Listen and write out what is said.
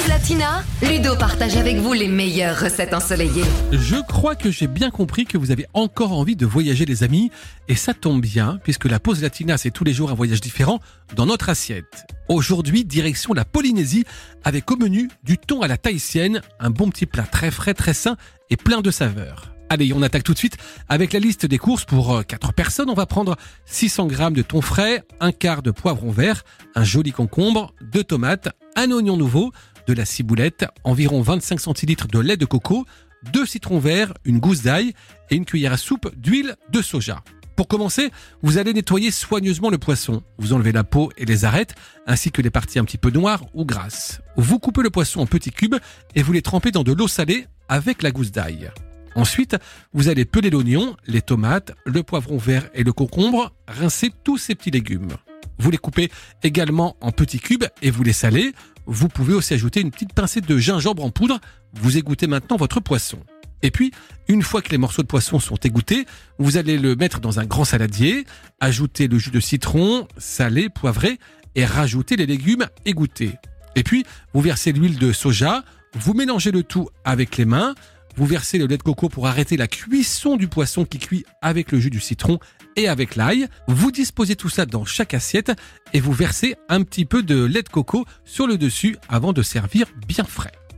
pause latina, Ludo partage avec vous les meilleures recettes ensoleillées. Je crois que j'ai bien compris que vous avez encore envie de voyager les amis, et ça tombe bien, puisque la pause latina c'est tous les jours un voyage différent dans notre assiette. Aujourd'hui, direction la Polynésie, avec au menu du thon à la tahitienne, un bon petit plat très frais, très sain et plein de saveurs. Allez, on attaque tout de suite avec la liste des courses pour 4 personnes. On va prendre 600 grammes de thon frais, un quart de poivron vert, un joli concombre, deux tomates, un oignon nouveau, de la ciboulette, environ 25 centilitres de lait de coco, deux citrons verts, une gousse d'ail et une cuillère à soupe d'huile de soja. Pour commencer, vous allez nettoyer soigneusement le poisson. Vous enlevez la peau et les arêtes, ainsi que les parties un petit peu noires ou grasses. Vous coupez le poisson en petits cubes et vous les trempez dans de l'eau salée avec la gousse d'ail. Ensuite, vous allez peler l'oignon, les tomates, le poivron vert et le concombre, rincer tous ces petits légumes. Vous les coupez également en petits cubes et vous les salez. Vous pouvez aussi ajouter une petite pincée de gingembre en poudre. Vous égouttez maintenant votre poisson. Et puis, une fois que les morceaux de poisson sont égouttés, vous allez le mettre dans un grand saladier, ajouter le jus de citron, salé, poivré, et rajouter les légumes égouttés. Et puis, vous versez l'huile de soja, vous mélangez le tout avec les mains, vous versez le lait de coco pour arrêter la cuisson du poisson qui cuit avec le jus du citron et avec l'ail. Vous disposez tout ça dans chaque assiette et vous versez un petit peu de lait de coco sur le dessus avant de servir bien frais.